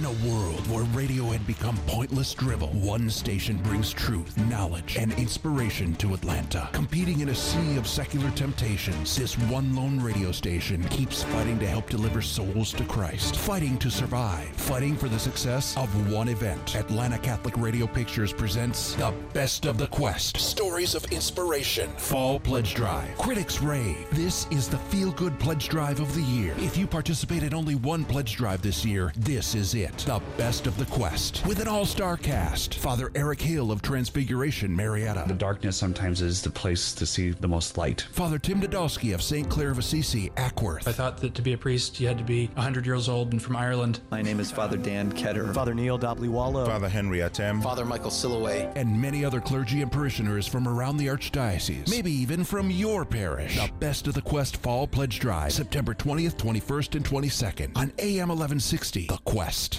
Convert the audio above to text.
In a world where radio had become pointless drivel, one station brings truth, knowledge, and inspiration to Atlanta. Competing in a sea of secular temptations, this one lone radio station keeps fighting to help deliver souls to Christ, fighting to survive, fighting for the success of one event. Atlanta Catholic Radio Pictures presents The Best of the Quest Stories of Inspiration, Fall Pledge Drive, Critics Rave. This is the feel good pledge drive of the year. If you participate in only one pledge drive this year, this is it. The Best of the Quest. With an all star cast Father Eric Hill of Transfiguration, Marietta. The darkness sometimes is the place to see the most light. Father Tim Dodowski of St. Clare of Assisi, Acworth. I thought that to be a priest, you had to be 100 years old and from Ireland. My name is Father Dan Ketter. Father Neil Dhabliwala. Father Henry Atem. Father Michael Silloway. And many other clergy and parishioners from around the Archdiocese. Maybe even from your parish. The Best of the Quest Fall Pledge Drive, September 20th, 21st, and 22nd on AM 1160. The Quest.